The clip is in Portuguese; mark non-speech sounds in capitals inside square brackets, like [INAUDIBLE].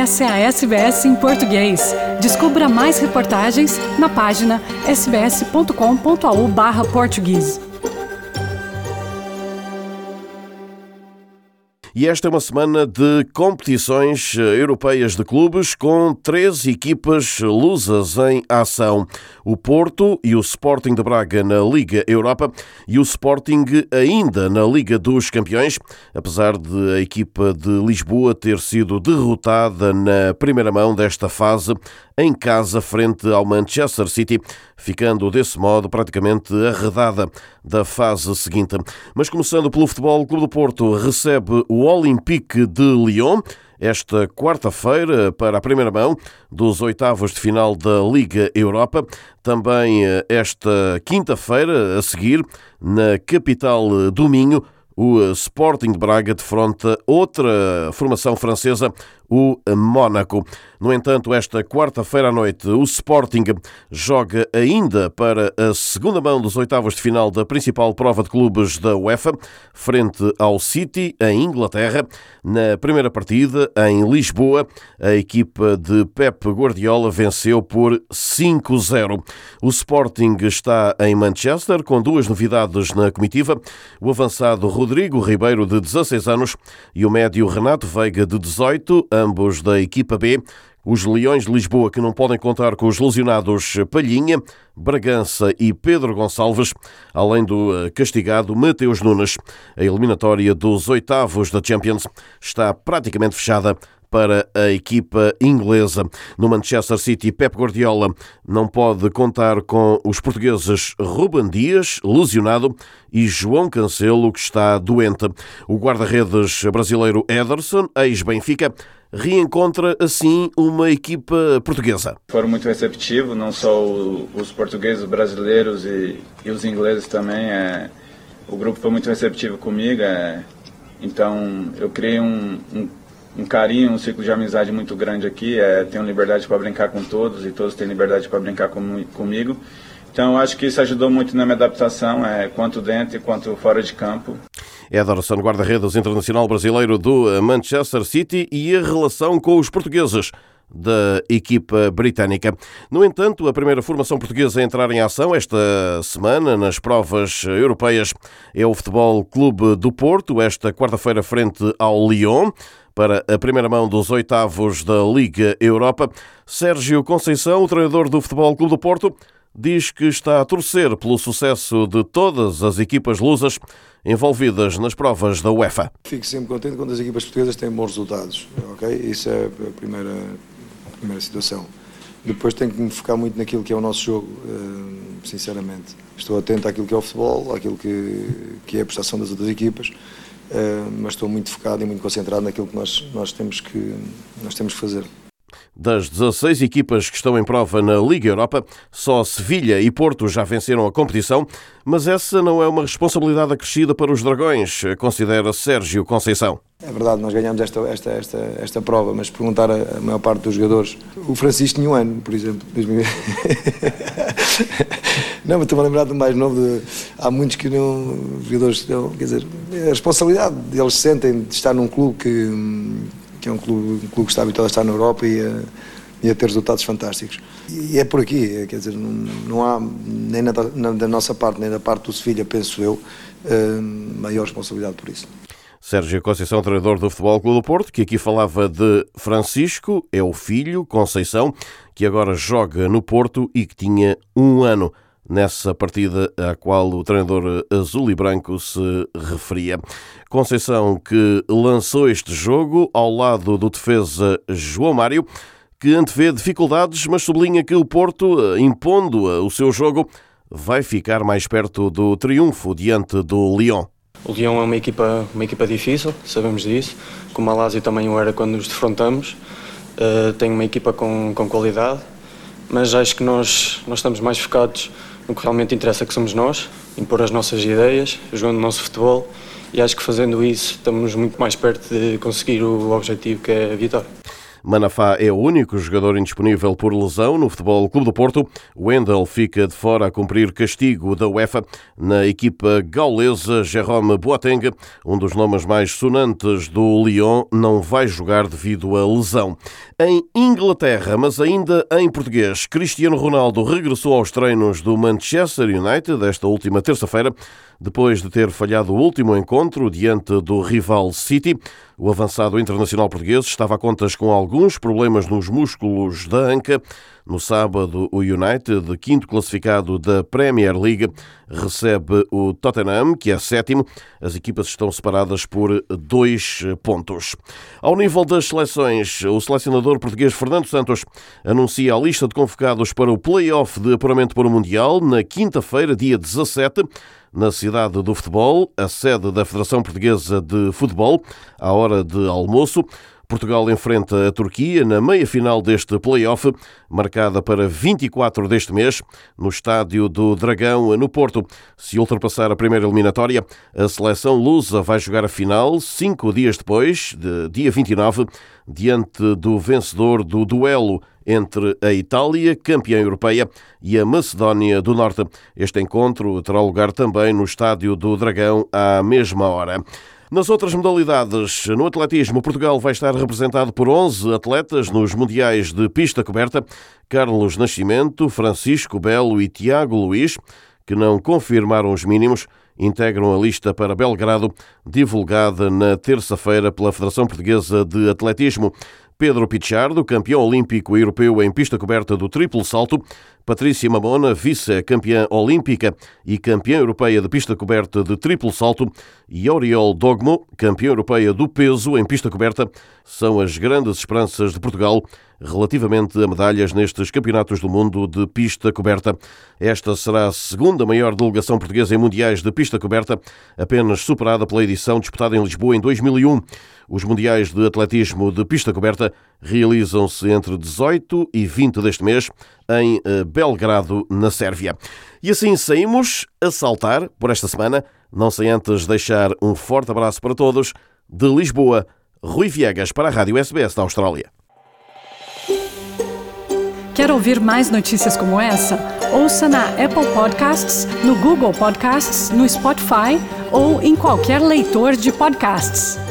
Essa é a SBS em português. Descubra mais reportagens na página sbs.com.au/português. E esta é uma semana de competições eh, europeias de clubes com três equipas lusas em ação. O Porto e o Sporting de Braga na Liga Europa e o Sporting ainda na Liga dos Campeões, apesar de a equipa de Lisboa ter sido derrotada na primeira mão desta fase em casa frente ao Manchester City, ficando desse modo praticamente arredada da fase seguinte. Mas começando pelo Futebol Clube do Porto, recebe o Olympique de Lyon esta quarta-feira para a primeira mão dos oitavos de final da Liga Europa. Também eh, esta quinta-feira, a seguir, na capital eh, do Minho, o Sporting de Braga defronta outra formação francesa, o Mónaco. No entanto, esta quarta-feira à noite, o Sporting joga ainda para a segunda mão dos oitavos de final da principal prova de clubes da UEFA, frente ao City, em Inglaterra. Na primeira partida, em Lisboa, a equipa de Pep Guardiola venceu por 5-0. O Sporting está em Manchester, com duas novidades na comitiva: o avançado Rodrigo Ribeiro, de 16 anos, e o médio Renato Veiga, de 18, ambos da equipa B. Os Leões de Lisboa, que não podem contar com os lesionados Palhinha, Bragança e Pedro Gonçalves, além do eh, castigado Mateus Nunes. A eliminatória dos oitavos da Champions está praticamente fechada para a equipa inglesa. No Manchester City, Pep Guardiola não pode contar com os portugueses Ruben Dias, lesionado, e João Cancelo, que está doente. O guarda-redes brasileiro Ederson, ex-Benfica, reencontra assim uma equipa portuguesa. Foram muito receptivos, não só os portugueses, os brasileiros e, e os ingleses também. É, o grupo foi muito receptivo comigo, é, então eu criei um, um, um, carinho, um ciclo de amizade muito grande aqui. É, tenho liberdade para brincar com todos e todos têm liberdade para brincar com, comigo. Então acho que isso ajudou muito na minha adaptação, é, quanto dentro quanto fora de campo. Ederson, guarda-redes internacional brasileiro do Manchester City e a relação com os portugueses da equipa britânica. No entanto, a primeira formação portuguesa a entrar em ação esta semana nas provas europeias é o Futebol Clube do Porto, esta quarta-feira frente ao Lyon. Para a primeira mão dos oitavos da Liga Europa, Sérgio Conceição, o treinador do Futebol Clube do Porto, diz que está a torcer pelo sucesso de todas as equipas lusas envolvidas nas provas da UEFA. Fico sempre contente quando as equipas portuguesas têm bons resultados, ok? Isso é a primeira, a primeira situação. Depois tenho que me focar muito naquilo que é o nosso jogo, eh, sinceramente. Estou atento àquilo que é o futebol, àquilo que, que é a prestação das outras equipas, eh, mas estou muito focado e muito concentrado naquilo que nós, nós, temos, que, nós temos que fazer. Das 16 equipas que estão em prova na Liga Europa, só Sevilha e Porto já venceram a competição, mas essa não é uma responsabilidade acrescida para os Dragões, considera Sérgio Conceição. É verdade, nós ganhamos esta, esta, esta, esta prova, mas perguntar a, maior parte dos jogadores, o Francisco tinha um ano, por exemplo. [LAUGHS] não, mas estou-me a lembrar do mais novo, de, há muitos que não, jogadores, quer dizer, a responsabilidade deles sentem de estar num clube que que é um clube, um clube que está habituado a estar na Europa e a, e a ter resultados fantásticos. E é por aqui, quer dizer, não, não há, nem na, na, da nossa parte, nem da parte do Sevilha, penso eu, uh, maior responsabilidade por isso. Sérgio Conceição, treinador do Futebol Clube do Porto, que aqui falava de Francisco, é o filho, Conceição, que agora joga no Porto e que tinha um ano nessa partida à qual o treinador azul e branco se referia. Conceição que lançou este jogo ao lado do defesa João Mário, que antevê dificuldades, mas sublinha que o Porto, impondo o seu jogo, vai ficar mais perto do triunfo diante do Lyon. O Lyon é uma equipa, uma equipa difícil, sabemos disso, como a Lazio também o era quando nos defrontamos. Uh, tem uma equipa com, com qualidade, mas acho que nós, nós estamos mais focados no que realmente interessa, que somos nós, impor as nossas ideias, jogando o nosso futebol e acho que fazendo isso estamos muito mais perto de conseguir o objetivo que é a vitória. Manafá é o único jogador indisponível por lesão no Futebol Clube do Porto. Wendel fica de fora a cumprir castigo da UEFA. Na equipa gaulesa, Jerome Boateng, um dos nomes mais sonantes do Lyon, não vai jogar devido à lesão. Em Inglaterra, mas ainda em português, Cristiano Ronaldo regressou aos treinos do Manchester United esta última terça-feira depois de ter falhado o último encontro diante do rival City. O avançado internacional português estava a contas com alguns problemas nos músculos da anca. No sábado, o United, quinto classificado da Premier League, recebe o Tottenham, que é sétimo. As equipas estão separadas por dois pontos. Ao nível das seleções, o selecionador português Fernando Santos anuncia a lista de convocados para o play-off de apuramento para o Mundial na quinta-feira, dia 17 na cidade do futebol, a sede da Federação Portuguesa de Futebol, à hora de almoço. Portugal enfrenta a Turquia na meia-final deste play-off, marcada para 24 deste mês, no estádio do Dragão, no Porto. Se ultrapassar a primeira eliminatória, a seleção lusa vai jogar a final cinco dias depois, de dia 29, diante do vencedor do duelo entre a Itália, campeã europeia, e a Macedónia do Norte. Este encontro terá lugar também no Estádio do Dragão à mesma hora. Nas outras modalidades, no atletismo, Portugal vai estar representado por 11 atletas nos Mundiais de Pista Coberta. Carlos Nascimento, Francisco Belo e Tiago Luiz, que não confirmaram os mínimos, integram a lista para Belgrado, divulgada na terça-feira pela Federação Portuguesa de Atletismo. Pedro Pichardo, campeão olímpico europeu em pista coberta do triplo salto, Patrícia Mamona, vice-campeã olímpica e campeã europeia de pista coberta de triplo salto, e Oriol Dogmo, campeã europeia do peso em pista coberta, são as grandes esperanças de Portugal relativamente a medalhas nestes campeonatos do mundo de pista coberta. Esta será a segunda maior delegação portuguesa em mundiais de pista coberta, apenas superada pela edição disputada em Lisboa em 2001. Os mundiais de atletismo de pista coberta realizam-se entre 18 e 20 deste mês em eh, Belgrado, na Sérvia. E assim saímos a saltar por esta semana, não sem antes deixar um forte abraço para todos. De Lisboa, Rui Viegas para a Rádio SBS da Austrália. Quer ouvir mais notícias como essa? Ouça na Apple Podcasts, no Google Podcasts, no Spotify ou em qualquer leitor de podcasts.